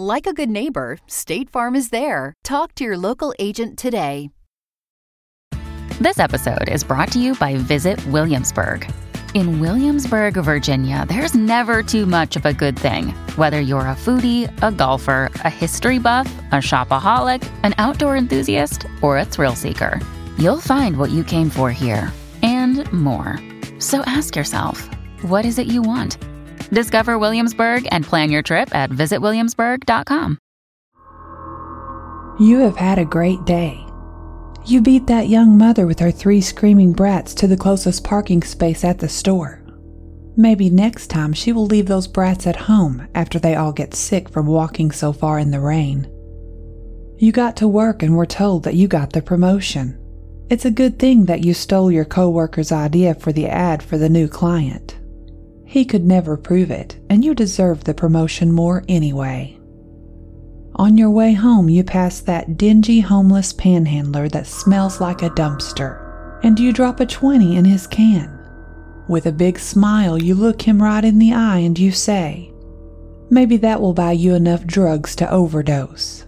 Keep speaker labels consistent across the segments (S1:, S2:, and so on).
S1: Like a good neighbor, State Farm is there. Talk to your local agent today.
S2: This episode is brought to you by Visit Williamsburg. In Williamsburg, Virginia, there's never too much of a good thing. Whether you're a foodie, a golfer, a history buff, a shopaholic, an outdoor enthusiast, or a thrill seeker, you'll find what you came for here and more. So ask yourself, what is it you want? Discover Williamsburg and plan your trip at visitwilliamsburg.com.
S3: You have had a great day. You beat that young mother with her three screaming brats to the closest parking space at the store. Maybe next time she will leave those brats at home after they all get sick from walking so far in the rain. You got to work and were told that you got the promotion. It's a good thing that you stole your coworker's idea for the ad for the new client. He could never prove it, and you deserve the promotion more anyway. On your way home, you pass that dingy homeless panhandler that smells like a dumpster, and you drop a 20 in his can. With a big smile, you look him right in the eye and you say, Maybe that will buy you enough drugs to overdose.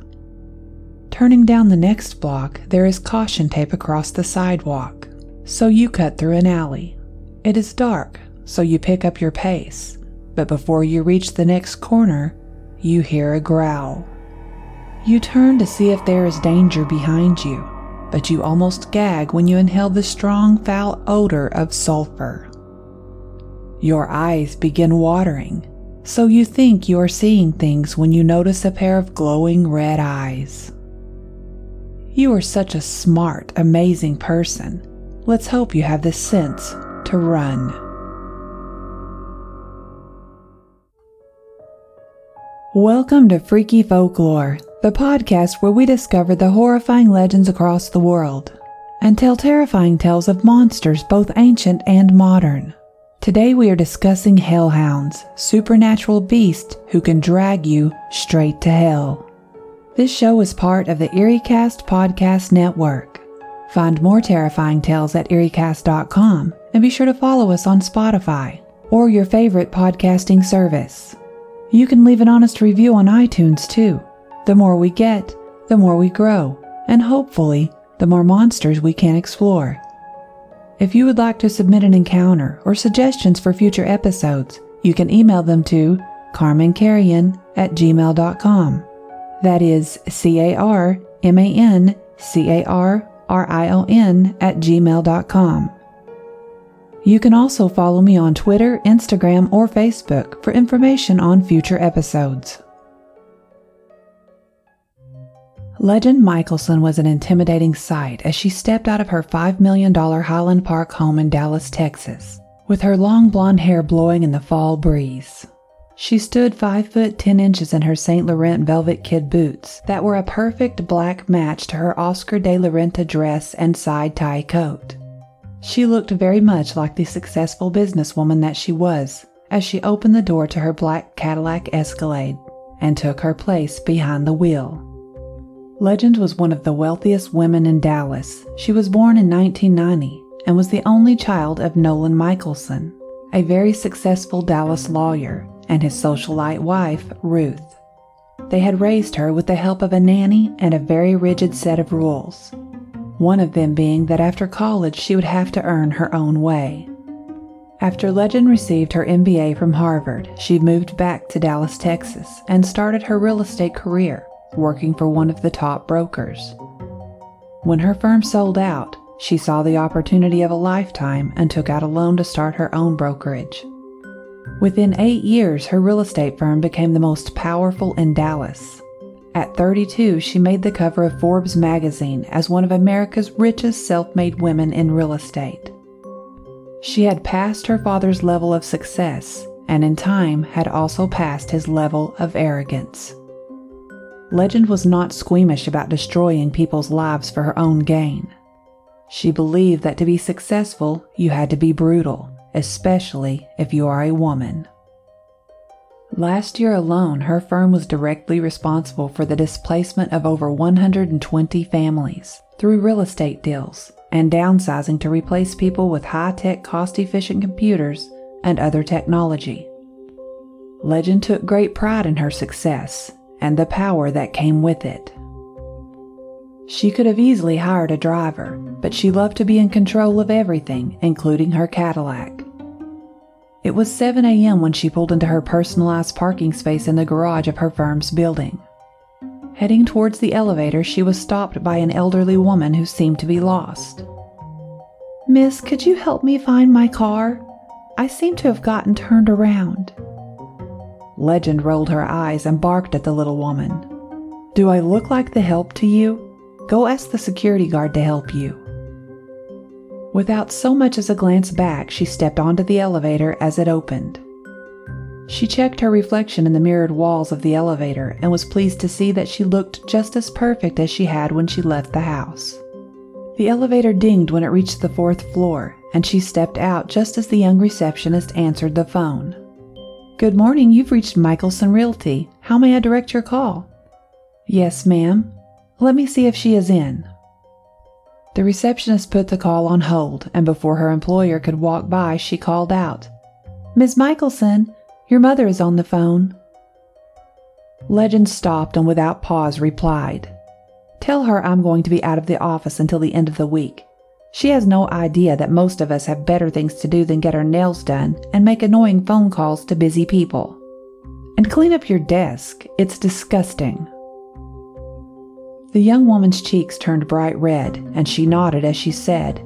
S3: Turning down the next block, there is caution tape across the sidewalk, so you cut through an alley. It is dark, so you pick up your pace, but before you reach the next corner, you hear a growl. You turn to see if there is danger behind you, but you almost gag when you inhale the strong, foul odor of sulfur. Your eyes begin watering, so you think you are seeing things when you notice a pair of glowing red eyes. You are such a smart, amazing person. Let's hope you have the sense to run. Welcome to Freaky Folklore, the podcast where we discover the horrifying legends across the world and tell terrifying tales of monsters both ancient and modern. Today we are discussing hellhounds, supernatural beasts who can drag you straight to hell. This show is part of the EerieCast podcast network. Find more terrifying tales at EerieCast.com and be sure to follow us on Spotify or your favorite podcasting service. You can leave an honest review on iTunes too. The more we get, the more we grow, and hopefully, the more monsters we can explore. If you would like to submit an encounter or suggestions for future episodes, you can email them to carmancarrion at gmail.com. That is C A R M A N C A R R I O N at gmail.com. You can also follow me on Twitter, Instagram, or Facebook for information on future episodes. Legend Michelson was an intimidating sight as she stepped out of her $5 million Highland Park home in Dallas, Texas, with her long blonde hair blowing in the fall breeze. She stood 5 foot 10 inches in her St. Laurent velvet kid boots that were a perfect black match to her Oscar de la Renta dress and side tie coat. She looked very much like the successful businesswoman that she was as she opened the door to her black Cadillac Escalade and took her place behind the wheel. Legend was one of the wealthiest women in Dallas. She was born in 1990 and was the only child of Nolan Michelson, a very successful Dallas lawyer, and his socialite wife, Ruth. They had raised her with the help of a nanny and a very rigid set of rules one of them being that after college she would have to earn her own way. After Legend received her MBA from Harvard, she moved back to Dallas, Texas, and started her real estate career, working for one of the top brokers. When her firm sold out, she saw the opportunity of a lifetime and took out a loan to start her own brokerage. Within eight years, her real estate firm became the most powerful in Dallas. At 32, she made the cover of Forbes magazine as one of America's richest self made women in real estate. She had passed her father's level of success and in time had also passed his level of arrogance. Legend was not squeamish about destroying people's lives for her own gain. She believed that to be successful, you had to be brutal, especially if you are a woman. Last year alone, her firm was directly responsible for the displacement of over 120 families through real estate deals and downsizing to replace people with high tech, cost efficient computers and other technology. Legend took great pride in her success and the power that came with it. She could have easily hired a driver, but she loved to be in control of everything, including her Cadillac. It was 7 a.m. when she pulled into her personalized parking space in the garage of her firm's building. Heading towards the elevator, she was stopped by an elderly woman who seemed to be lost. Miss, could you help me find my car? I seem to have gotten turned around. Legend rolled her eyes and barked at the little woman. Do I look like the help to you? Go ask the security guard to help you. Without so much as a glance back, she stepped onto the elevator as it opened. She checked her reflection in the mirrored walls of the elevator and was pleased to see that she looked just as perfect as she had when she left the house. The elevator dinged when it reached the fourth floor, and she stepped out just as the young receptionist answered the phone. Good morning, you've reached Michelson Realty. How may I direct your call? Yes, ma'am. Let me see if she is in. The receptionist put the call on hold, and before her employer could walk by, she called out, Miss Michelson, your mother is on the phone. Legend stopped and without pause replied, Tell her I'm going to be out of the office until the end of the week. She has no idea that most of us have better things to do than get our nails done and make annoying phone calls to busy people. And clean up your desk, it's disgusting. The young woman's cheeks turned bright red, and she nodded as she said,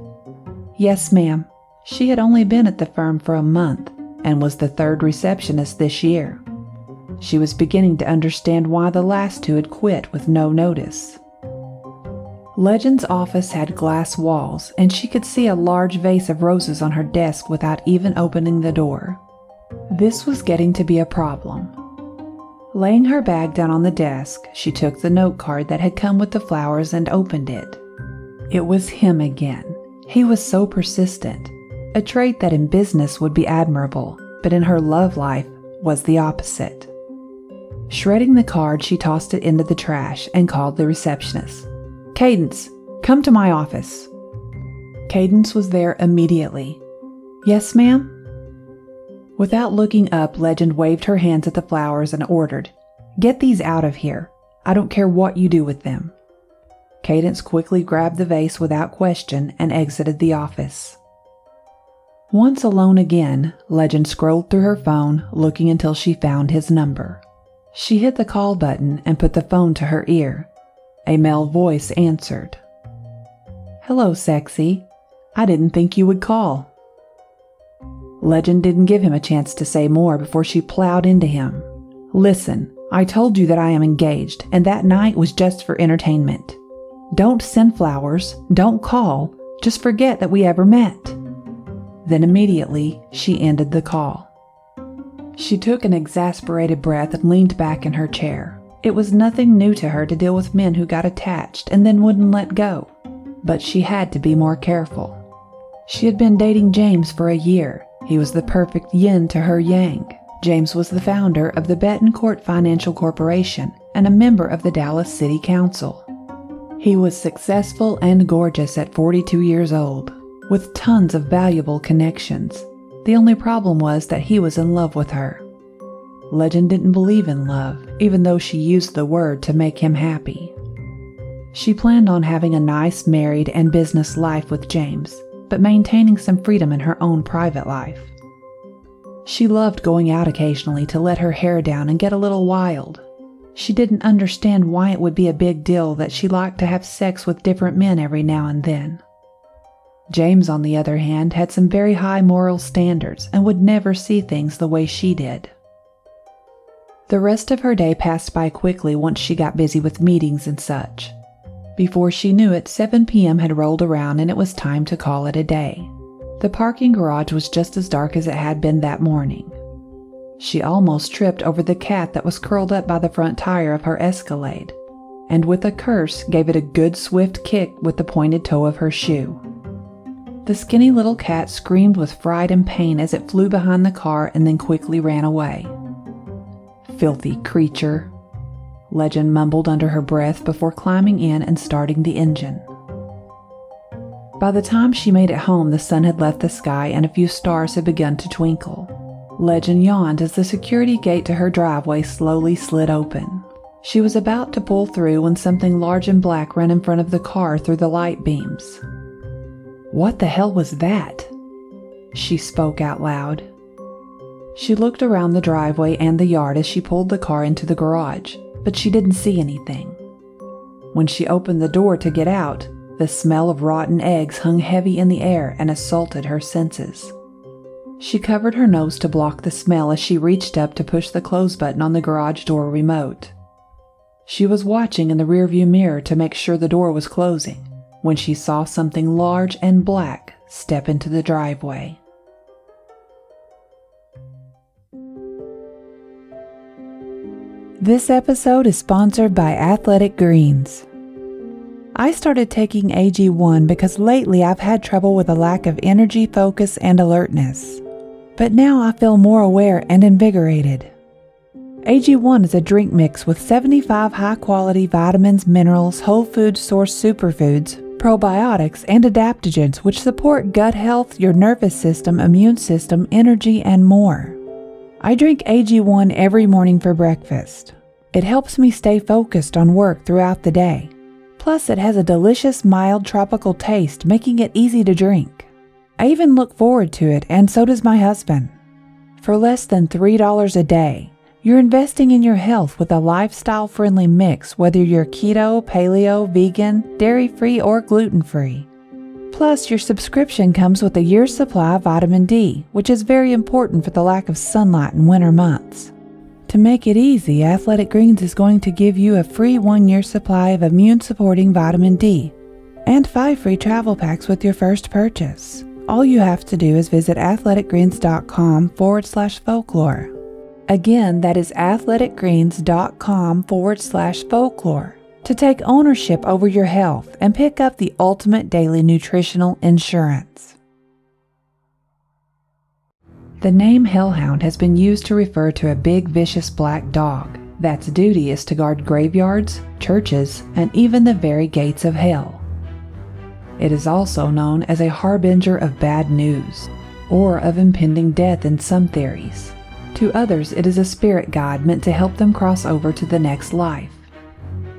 S3: Yes, ma'am. She had only been at the firm for a month and was the third receptionist this year. She was beginning to understand why the last two had quit with no notice. Legend's office had glass walls, and she could see a large vase of roses on her desk without even opening the door. This was getting to be a problem. Laying her bag down on the desk, she took the note card that had come with the flowers and opened it. It was him again. He was so persistent, a trait that in business would be admirable, but in her love life was the opposite. Shredding the card, she tossed it into the trash and called the receptionist. Cadence, come to my office. Cadence was there immediately. Yes, ma'am? Without looking up, Legend waved her hands at the flowers and ordered, Get these out of here. I don't care what you do with them. Cadence quickly grabbed the vase without question and exited the office. Once alone again, Legend scrolled through her phone, looking until she found his number. She hit the call button and put the phone to her ear. A male voice answered. Hello, sexy. I didn't think you would call. Legend didn't give him a chance to say more before she plowed into him. Listen, I told you that I am engaged, and that night was just for entertainment. Don't send flowers, don't call, just forget that we ever met. Then immediately, she ended the call. She took an exasperated breath and leaned back in her chair. It was nothing new to her to deal with men who got attached and then wouldn't let go, but she had to be more careful. She had been dating James for a year, he was the perfect yin to her yang. James was the founder of the Betancourt Financial Corporation and a member of the Dallas City Council. He was successful and gorgeous at 42 years old, with tons of valuable connections. The only problem was that he was in love with her. Legend didn't believe in love, even though she used the word to make him happy. She planned on having a nice married and business life with James, but maintaining some freedom in her own private life. She loved going out occasionally to let her hair down and get a little wild. She didn't understand why it would be a big deal that she liked to have sex with different men every now and then. James, on the other hand, had some very high moral standards and would never see things the way she did. The rest of her day passed by quickly once she got busy with meetings and such. Before she knew it, 7 p.m. had rolled around and it was time to call it a day. The parking garage was just as dark as it had been that morning. She almost tripped over the cat that was curled up by the front tire of her Escalade, and with a curse gave it a good swift kick with the pointed toe of her shoe. The skinny little cat screamed with fright and pain as it flew behind the car and then quickly ran away. Filthy creature, Legend mumbled under her breath before climbing in and starting the engine. By the time she made it home, the sun had left the sky and a few stars had begun to twinkle. Legend yawned as the security gate to her driveway slowly slid open. She was about to pull through when something large and black ran in front of the car through the light beams. What the hell was that? She spoke out loud. She looked around the driveway and the yard as she pulled the car into the garage, but she didn't see anything. When she opened the door to get out, the smell of rotten eggs hung heavy in the air and assaulted her senses. She covered her nose to block the smell as she reached up to push the close button on the garage door remote. She was watching in the rearview mirror to make sure the door was closing when she saw something large and black step into the driveway. This episode is sponsored by Athletic Greens. I started taking AG1 because lately I've had trouble with a lack of energy, focus, and alertness. But now I feel more aware and invigorated. AG1 is a drink mix with 75 high quality vitamins, minerals, whole food source superfoods, probiotics, and adaptogens which support gut health, your nervous system, immune system, energy, and more. I drink AG1 every morning for breakfast. It helps me stay focused on work throughout the day. Plus, it has a delicious, mild tropical taste, making it easy to drink. I even look forward to it, and so does my husband. For less than $3 a day, you're investing in your health with a lifestyle friendly mix, whether you're keto, paleo, vegan, dairy free, or gluten free. Plus, your subscription comes with a year's supply of vitamin D, which is very important for the lack of sunlight in winter months. To make it easy, Athletic Greens is going to give you a free one year supply of immune supporting vitamin D and five free travel packs with your first purchase. All you have to do is visit athleticgreens.com forward slash folklore. Again, that is athleticgreens.com forward slash folklore to take ownership over your health and pick up the ultimate daily nutritional insurance. The name Hellhound has been used to refer to a big, vicious black dog that's duty is to guard graveyards, churches, and even the very gates of hell. It is also known as a harbinger of bad news, or of impending death in some theories. To others, it is a spirit guide meant to help them cross over to the next life.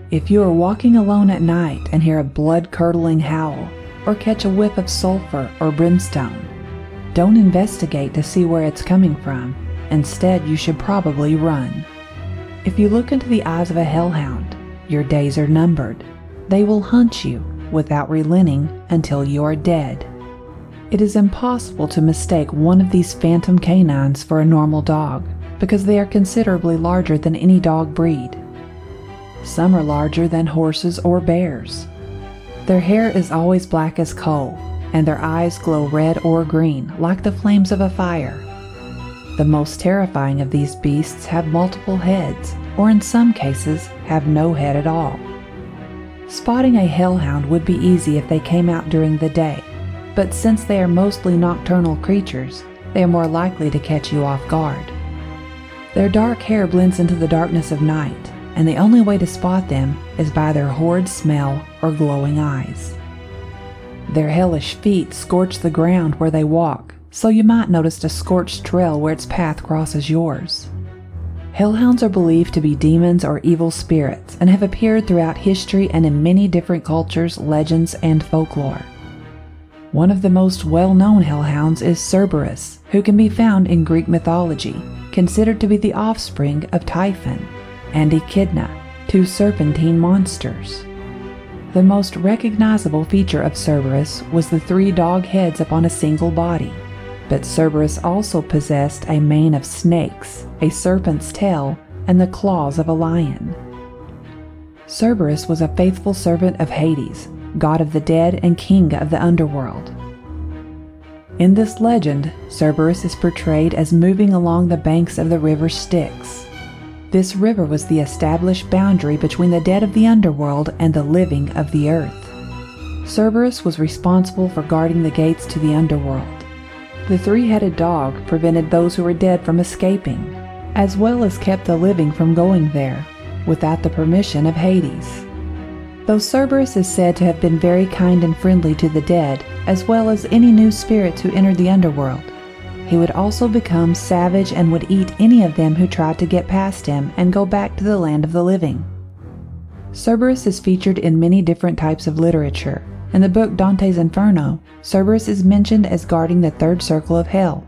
S3: If you are walking alone at night and hear a blood curdling howl, or catch a whiff of sulfur or brimstone, don't investigate to see where it's coming from. Instead, you should probably run. If you look into the eyes of a hellhound, your days are numbered. They will hunt you without relenting until you are dead. It is impossible to mistake one of these phantom canines for a normal dog because they are considerably larger than any dog breed. Some are larger than horses or bears. Their hair is always black as coal, and their eyes glow red or green like the flames of a fire. The most terrifying of these beasts have multiple heads, or in some cases, have no head at all. Spotting a hellhound would be easy if they came out during the day, but since they are mostly nocturnal creatures, they are more likely to catch you off guard. Their dark hair blends into the darkness of night, and the only way to spot them is by their horrid smell or glowing eyes. Their hellish feet scorch the ground where they walk, so you might notice a scorched trail where its path crosses yours. Hellhounds are believed to be demons or evil spirits and have appeared throughout history and in many different cultures, legends, and folklore. One of the most well known hellhounds is Cerberus, who can be found in Greek mythology, considered to be the offspring of Typhon, and Echidna, two serpentine monsters. The most recognizable feature of Cerberus was the three dog heads upon a single body. But Cerberus also possessed a mane of snakes, a serpent's tail, and the claws of a lion. Cerberus was a faithful servant of Hades, god of the dead and king of the underworld. In this legend, Cerberus is portrayed as moving along the banks of the river Styx. This river was the established boundary between the dead of the underworld and the living of the earth. Cerberus was responsible for guarding the gates to the underworld. The three headed dog prevented those who were dead from escaping, as well as kept the living from going there, without the permission of Hades. Though Cerberus is said to have been very kind and friendly to the dead, as well as any new spirits who entered the underworld, he would also become savage and would eat any of them who tried to get past him and go back to the land of the living. Cerberus is featured in many different types of literature, in the book Dante's Inferno, Cerberus is mentioned as guarding the third circle of hell.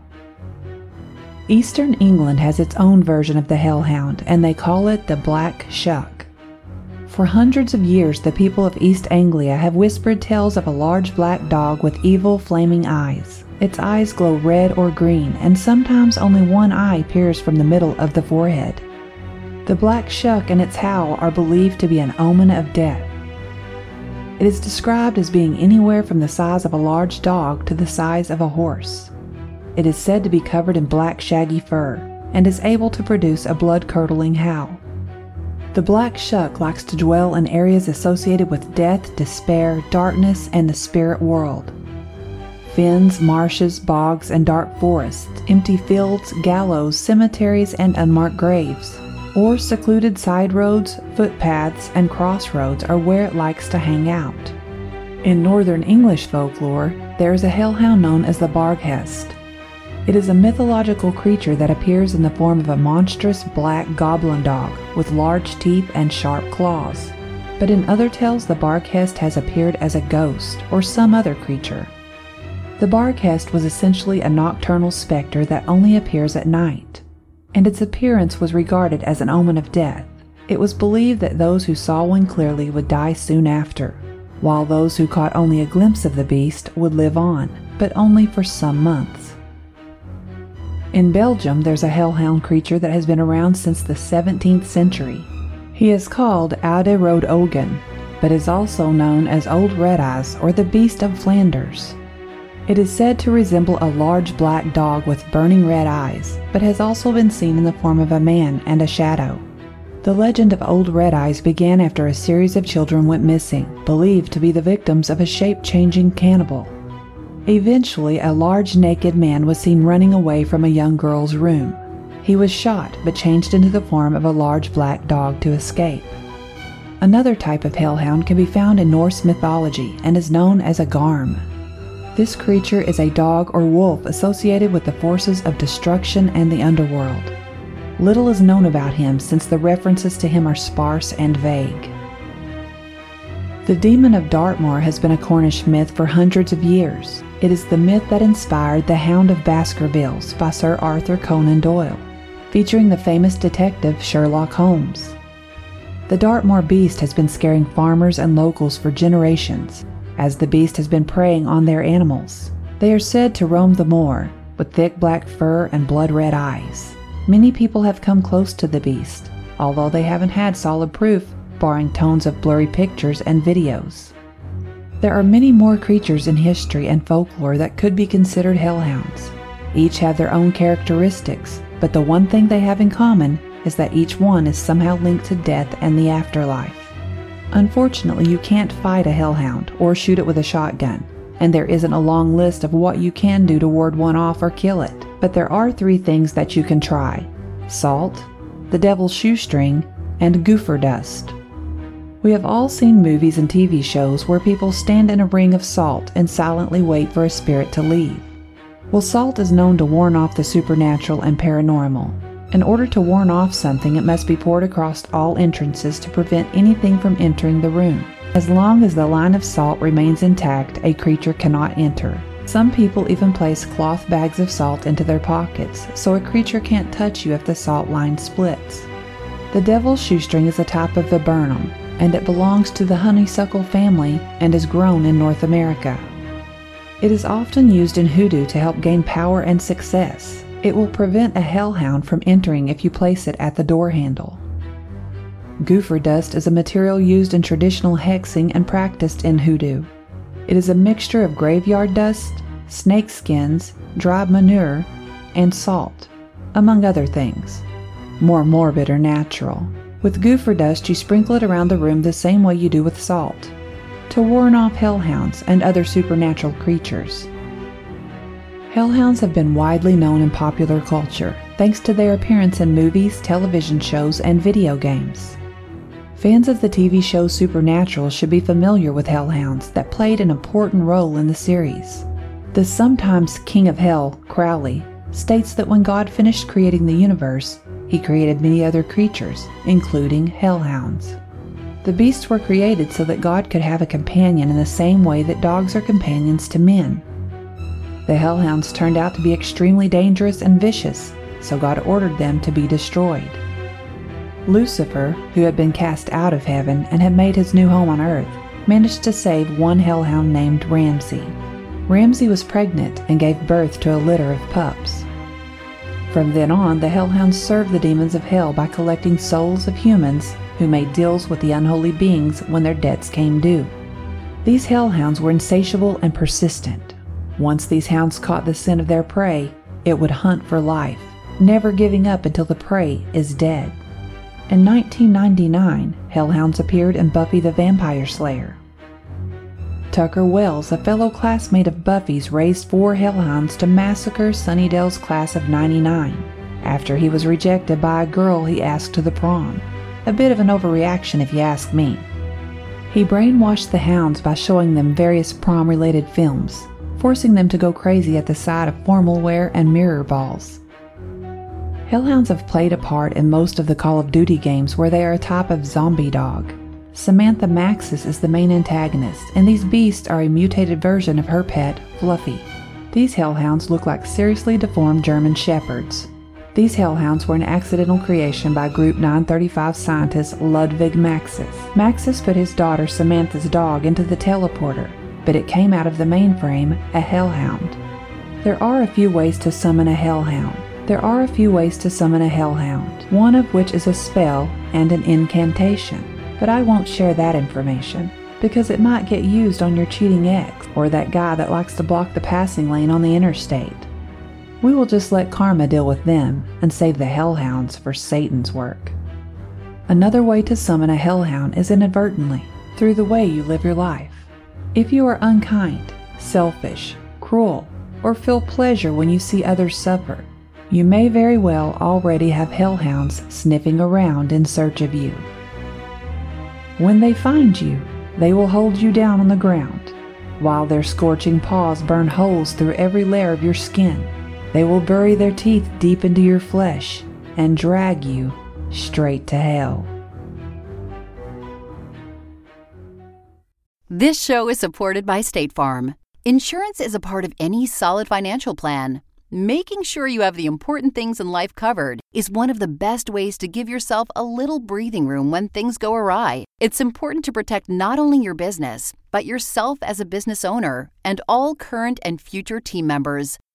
S3: Eastern England has its own version of the hellhound, and they call it the Black Shuck. For hundreds of years, the people of East Anglia have whispered tales of a large black dog with evil, flaming eyes. Its eyes glow red or green, and sometimes only one eye peers from the middle of the forehead. The black shuck and its howl are believed to be an omen of death. It is described as being anywhere from the size of a large dog to the size of a horse. It is said to be covered in black shaggy fur and is able to produce a blood curdling howl. The black shuck likes to dwell in areas associated with death, despair, darkness, and the spirit world. Fens, marshes, bogs, and dark forests, empty fields, gallows, cemeteries, and unmarked graves or secluded side roads, footpaths, and crossroads are where it likes to hang out. In Northern English folklore, there is a hellhound known as the Barghest. It is a mythological creature that appears in the form of a monstrous black goblin dog with large teeth and sharp claws. But in other tales, the Barghest has appeared as a ghost or some other creature. The Barghest was essentially a nocturnal specter that only appears at night and its appearance was regarded as an omen of death. It was believed that those who saw one clearly would die soon after, while those who caught only a glimpse of the beast would live on, but only for some months. In Belgium, there's a hellhound creature that has been around since the 17th century. He is called Oude Ogen, but is also known as Old Red Eyes or the Beast of Flanders. It is said to resemble a large black dog with burning red eyes, but has also been seen in the form of a man and a shadow. The legend of Old Red Eyes began after a series of children went missing, believed to be the victims of a shape changing cannibal. Eventually, a large naked man was seen running away from a young girl's room. He was shot but changed into the form of a large black dog to escape. Another type of hellhound can be found in Norse mythology and is known as a garm. This creature is a dog or wolf associated with the forces of destruction and the underworld. Little is known about him since the references to him are sparse and vague. The demon of Dartmoor has been a Cornish myth for hundreds of years. It is the myth that inspired The Hound of Baskervilles by Sir Arthur Conan Doyle, featuring the famous detective Sherlock Holmes. The Dartmoor beast has been scaring farmers and locals for generations, as the beast has been preying on their animals. They are said to roam the moor with thick black fur and blood red eyes. Many people have come close to the beast, although they haven't had solid proof, barring tones of blurry pictures and videos. There are many more creatures in history and folklore that could be considered hellhounds. Each have their own characteristics, but the one thing they have in common is that each one is somehow linked to death and the afterlife. Unfortunately, you can't fight a hellhound or shoot it with a shotgun, and there isn't a long list of what you can do to ward one off or kill it. But there are three things that you can try salt, the devil's shoestring, and gopher dust. We have all seen movies and TV shows where people stand in a ring of salt and silently wait for a spirit to leave. Well, salt is known to warn off the supernatural and paranormal, in order to warn off something, it must be poured across all entrances to prevent anything from entering the room. As long as the line of salt remains intact, a creature cannot enter. Some people even place cloth bags of salt into their pockets, so a creature can't touch you if the salt line splits. The devil's shoestring is a type of viburnum, and it belongs to the honeysuckle family and is grown in North America. It is often used in hoodoo to help gain power and success. It will prevent a hellhound from entering if you place it at the door handle. Gopher dust is a material used in traditional hexing and practiced in hoodoo. It is a mixture of graveyard dust, snake skins, dried manure, and salt, among other things. more morbid or natural. With gopher dust, you sprinkle it around the room the same way you do with salt, to warn off hellhounds and other supernatural creatures. Hellhounds have been widely known in popular culture thanks to their appearance in movies, television shows, and video games. Fans of the TV show Supernatural should be familiar with hellhounds that played an important role in the series. The sometimes King of Hell, Crowley, states that when God finished creating the universe, he created many other creatures, including hellhounds. The beasts were created so that God could have a companion in the same way that dogs are companions to men. The hellhounds turned out to be extremely dangerous and vicious, so God ordered them to be destroyed. Lucifer, who had been cast out of heaven and had made his new home on earth, managed to save one hellhound named Ramsey. Ramsey was pregnant and gave birth to a litter of pups. From then on, the hellhounds served the demons of hell by collecting souls of humans who made deals with the unholy beings when their debts came due. These hellhounds were insatiable and persistent. Once these hounds caught the scent of their prey, it would hunt for life, never giving up until the prey is dead. In 1999, hellhounds appeared in Buffy the Vampire Slayer. Tucker Wells, a fellow classmate of Buffy's, raised four hellhounds to massacre Sunnydale's class of 99 after he was rejected by a girl he asked to the prom. A bit of an overreaction, if you ask me. He brainwashed the hounds by showing them various prom related films, forcing them to go crazy at the sight of formal wear and mirror balls. Hellhounds have played a part in most of the Call of Duty games where they are a type of zombie dog. Samantha Maxis is the main antagonist, and these beasts are a mutated version of her pet, Fluffy. These hellhounds look like seriously deformed German shepherds. These hellhounds were an accidental creation by Group 935 scientist Ludwig Maxis. Maxis put his daughter Samantha's dog into the teleporter, but it came out of the mainframe a hellhound. There are a few ways to summon a hellhound. There are a few ways to summon a hellhound, one of which is a spell and an incantation. But I won't share that information because it might get used on your cheating ex or that guy that likes to block the passing lane on the interstate. We will just let karma deal with them and save the hellhounds for Satan's work. Another way to summon a hellhound is inadvertently, through the way you live your life. If you are unkind, selfish, cruel, or feel pleasure when you see others suffer, you may very well already have hellhounds sniffing around in search of you. When they find you, they will hold you down on the ground. While their scorching paws burn holes through every layer of your skin, they will bury their teeth deep into your flesh and drag you straight to hell.
S1: This show is supported by State Farm. Insurance is a part of any solid financial plan. Making sure you have the important things in life covered is one of the best ways to give yourself a little breathing room when things go awry. It's important to protect not only your business, but yourself as a business owner and all current and future team members.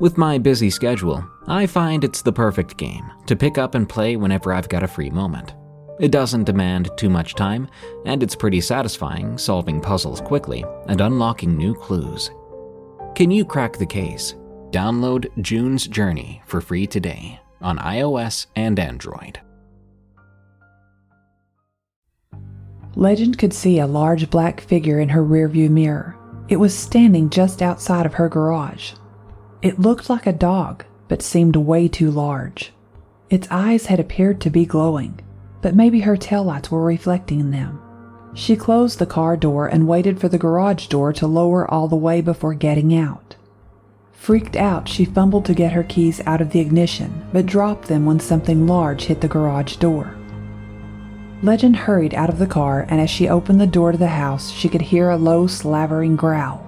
S4: With my busy schedule, I find it's the perfect game to pick up and play whenever I've got a free moment. It doesn't demand too much time, and it's pretty satisfying solving puzzles quickly and unlocking new clues. Can you crack the case? Download June's Journey for free today on iOS and Android.
S3: Legend could see a large black figure in her rearview mirror. It was standing just outside of her garage. It looked like a dog, but seemed way too large. Its eyes had appeared to be glowing, but maybe her taillights were reflecting them. She closed the car door and waited for the garage door to lower all the way before getting out. Freaked out, she fumbled to get her keys out of the ignition, but dropped them when something large hit the garage door. Legend hurried out of the car, and as she opened the door to the house, she could hear a low, slavering growl.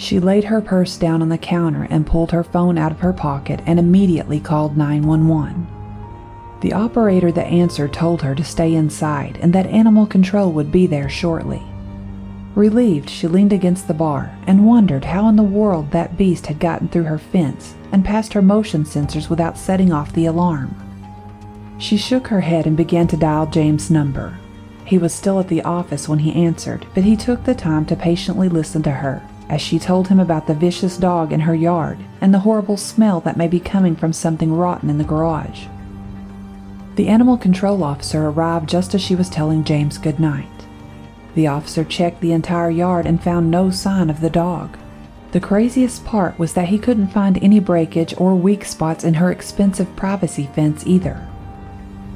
S3: She laid her purse down on the counter and pulled her phone out of her pocket and immediately called 911. The operator that answered told her to stay inside and that animal control would be there shortly. Relieved, she leaned against the bar and wondered how in the world that beast had gotten through her fence and past her motion sensors without setting off the alarm. She shook her head and began to dial James' number. He was still at the office when he answered, but he took the time to patiently listen to her as she told him about the vicious dog in her yard and the horrible smell that may be coming from something rotten in the garage. The animal control officer arrived just as she was telling James good night. The officer checked the entire yard and found no sign of the dog. The craziest part was that he couldn't find any breakage or weak spots in her expensive privacy fence either.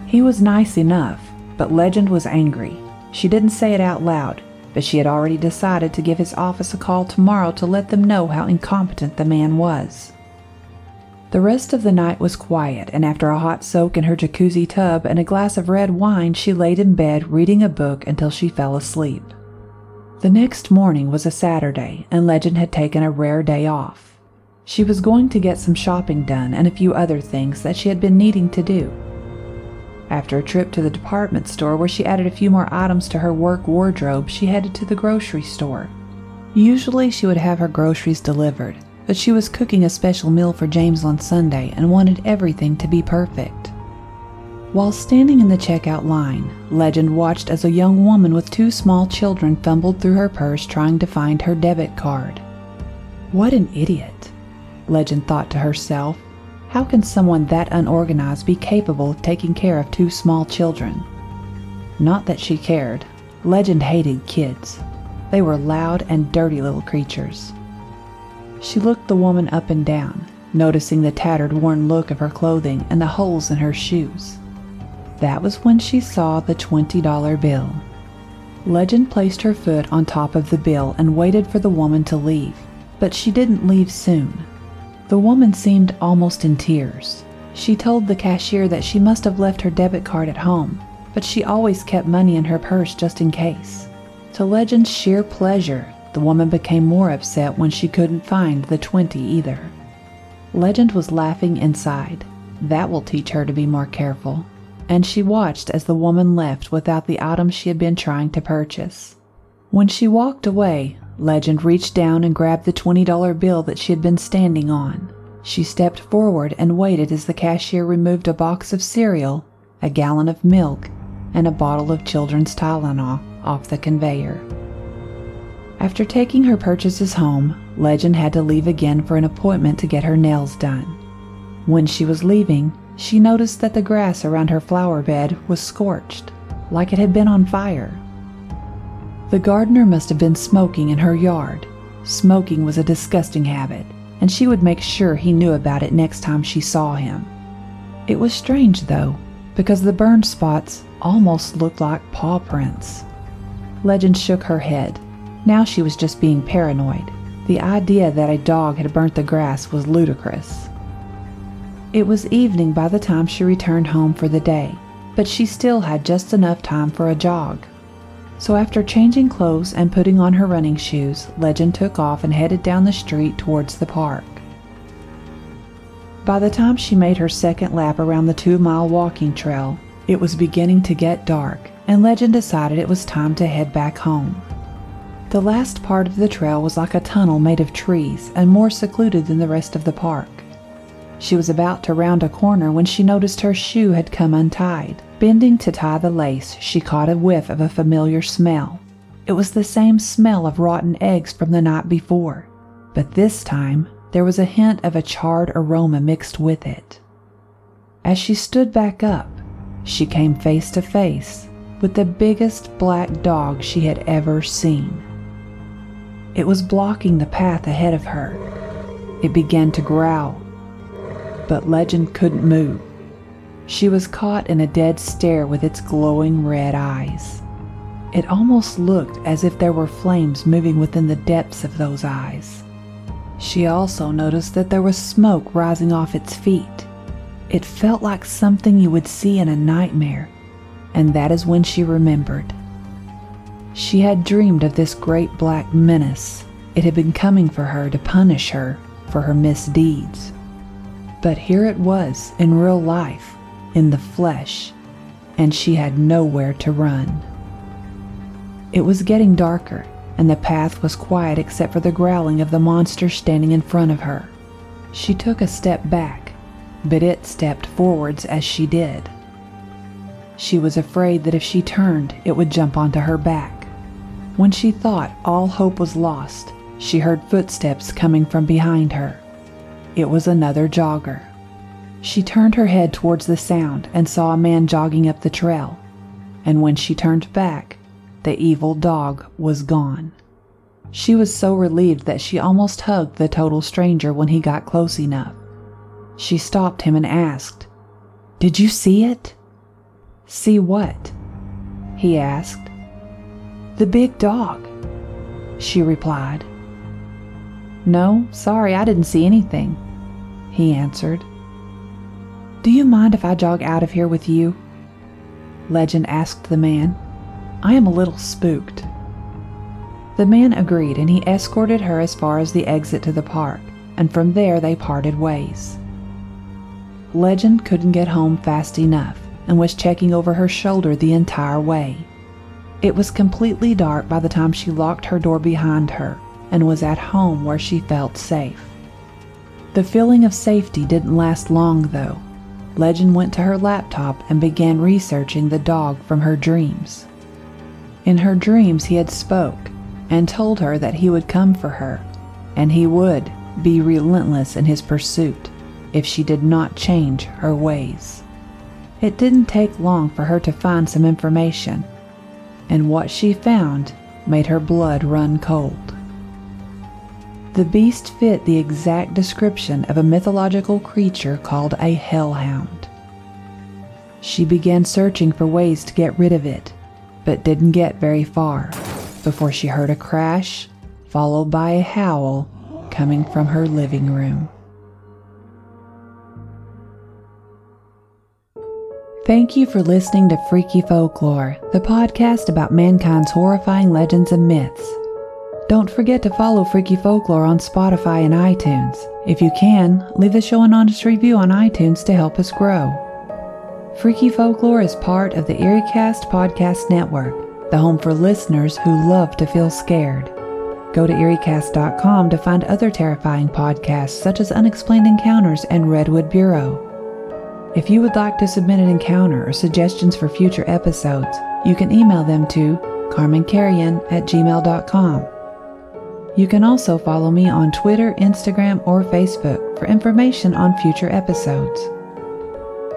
S3: He was nice enough, but Legend was angry. She didn't say it out loud, but she had already decided to give his office a call tomorrow to let them know how incompetent the man was. The rest of the night was quiet, and after a hot soak in her jacuzzi tub and a glass of red wine, she laid in bed reading a book until she fell asleep. The next morning was a Saturday, and Legend had taken a rare day off. She was going to get some shopping done and a few other things that she had been needing to do. After a trip to the department store where she added a few more items to her work wardrobe, she headed to the grocery store. Usually she would have her groceries delivered, but she was cooking a special meal for James on Sunday and wanted everything to be perfect. While standing in the checkout line, Legend watched as a young woman with two small children fumbled through her purse trying to find her debit card. What an idiot, Legend thought to herself. How can someone that unorganized be capable of taking care of two small children? Not that she cared. Legend hated kids. They were loud and dirty little creatures. She looked the woman up and down, noticing the tattered, worn look of her clothing and the holes in her shoes. That was when she saw the $20 bill. Legend placed her foot on top of the bill and waited for the woman to leave, but she didn't leave soon. The woman seemed almost in tears. She told the cashier that she must have left her debit card at home, but she always kept money in her purse just in case. To Legend's sheer pleasure, the woman became more upset when she couldn't find the 20 either. Legend was laughing inside. That will teach her to be more careful. And she watched as the woman left without the item she had been trying to purchase. When she walked away, Legend reached down and grabbed the $20 bill that she had been standing on. She stepped forward and waited as the cashier removed a box of cereal, a gallon of milk, and a bottle of children's Tylenol off the conveyor. After taking her purchases home, Legend had to leave again for an appointment to get her nails done. When she was leaving, she noticed that the grass around her flower bed was scorched, like it had been on fire. The gardener must have been smoking in her yard. Smoking was a disgusting habit, and she would make sure he knew about it next time she saw him. It was strange, though, because the burned spots almost looked like paw prints. Legend shook her head. Now she was just being paranoid. The idea that a dog had burnt the grass was ludicrous. It was evening by the time she returned home for the day, but she still had just enough time for a jog. So after changing clothes and putting on her running shoes, Legend took off and headed down the street towards the park. By the time she made her second lap around the two mile walking trail, it was beginning to get dark, and Legend decided it was time to head back home. The last part of the trail was like a tunnel made of trees and more secluded than the rest of the park. She was about to round a corner when she noticed her shoe had come untied. Bending to tie the lace, she caught a whiff of a familiar smell. It was the same smell of rotten eggs from the night before, but this time there was a hint of a charred aroma mixed with it. As she stood back up, she came face to face with the biggest black dog she had ever seen. It was blocking the path ahead of her. It began to growl, but Legend couldn't move. She was caught in a dead stare with its glowing red eyes. It almost looked as if there were flames moving within the depths of those eyes. She also noticed that there was smoke rising off its feet. It felt like something you would see in a nightmare, and that is when she remembered. She had dreamed of this great black menace. It had been coming for her to punish her for her misdeeds. But here it was in real life, in the flesh, and she had nowhere to run. It was getting darker, and the path was quiet except for the growling of the monster standing in front of her. She took a step back, but it stepped forwards as she did. She was afraid that if she turned, it would jump onto her back. When she thought all hope was lost, she heard footsteps coming from behind her. It was another jogger. She turned her head towards the sound and saw a man jogging up the trail. And when she turned back, the evil dog was gone. She was so relieved that she almost hugged the total stranger when he got close enough. She stopped him and asked, Did you see it? See what? He asked. The big dog, she replied. No, sorry, I didn't see anything, he answered. Do you mind if I jog out of here with you? Legend asked the man. I am a little spooked. The man agreed and he escorted her as far as the exit to the park, and from there they parted ways. Legend couldn't get home fast enough and was checking over her shoulder the entire way. It was completely dark by the time she locked her door behind her and was at home where she felt safe. The feeling of safety didn't last long, though. Legend went to her laptop and began researching the dog from her dreams. In her dreams, he had spoke and told her that he would come for her, and he would be relentless in his pursuit if she did not change her ways. It didn't take long for her to find some information, and what she found made her blood run cold. The beast fit the exact description of a mythological creature called a hellhound. She began searching for ways to get rid of it but didn't get very far before she heard a crash, followed by a howl coming from her living room. Thank you for listening to Freaky Folklore, the podcast about mankind's horrifying legends and myths. Don't forget to follow Freaky Folklore on Spotify and iTunes. If you can, leave the show an honest review on iTunes to help us grow. Freaky Folklore is part of the EerieCast Podcast Network, the home for listeners who love to feel scared. Go to EerieCast.com to find other terrifying podcasts such as Unexplained Encounters and Redwood Bureau. If you would like to submit an encounter or suggestions for future episodes, you can email them to carmancarrion at gmail.com. You can also follow me on Twitter, Instagram, or Facebook for information on future episodes.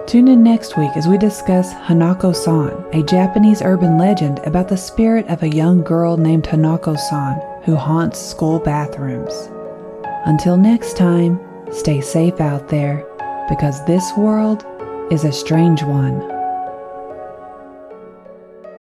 S3: Tune in next week as we discuss Hanako san, a Japanese urban legend about the spirit of a young girl named Hanako san who haunts school bathrooms. Until next time, stay safe out there because this world is a strange one.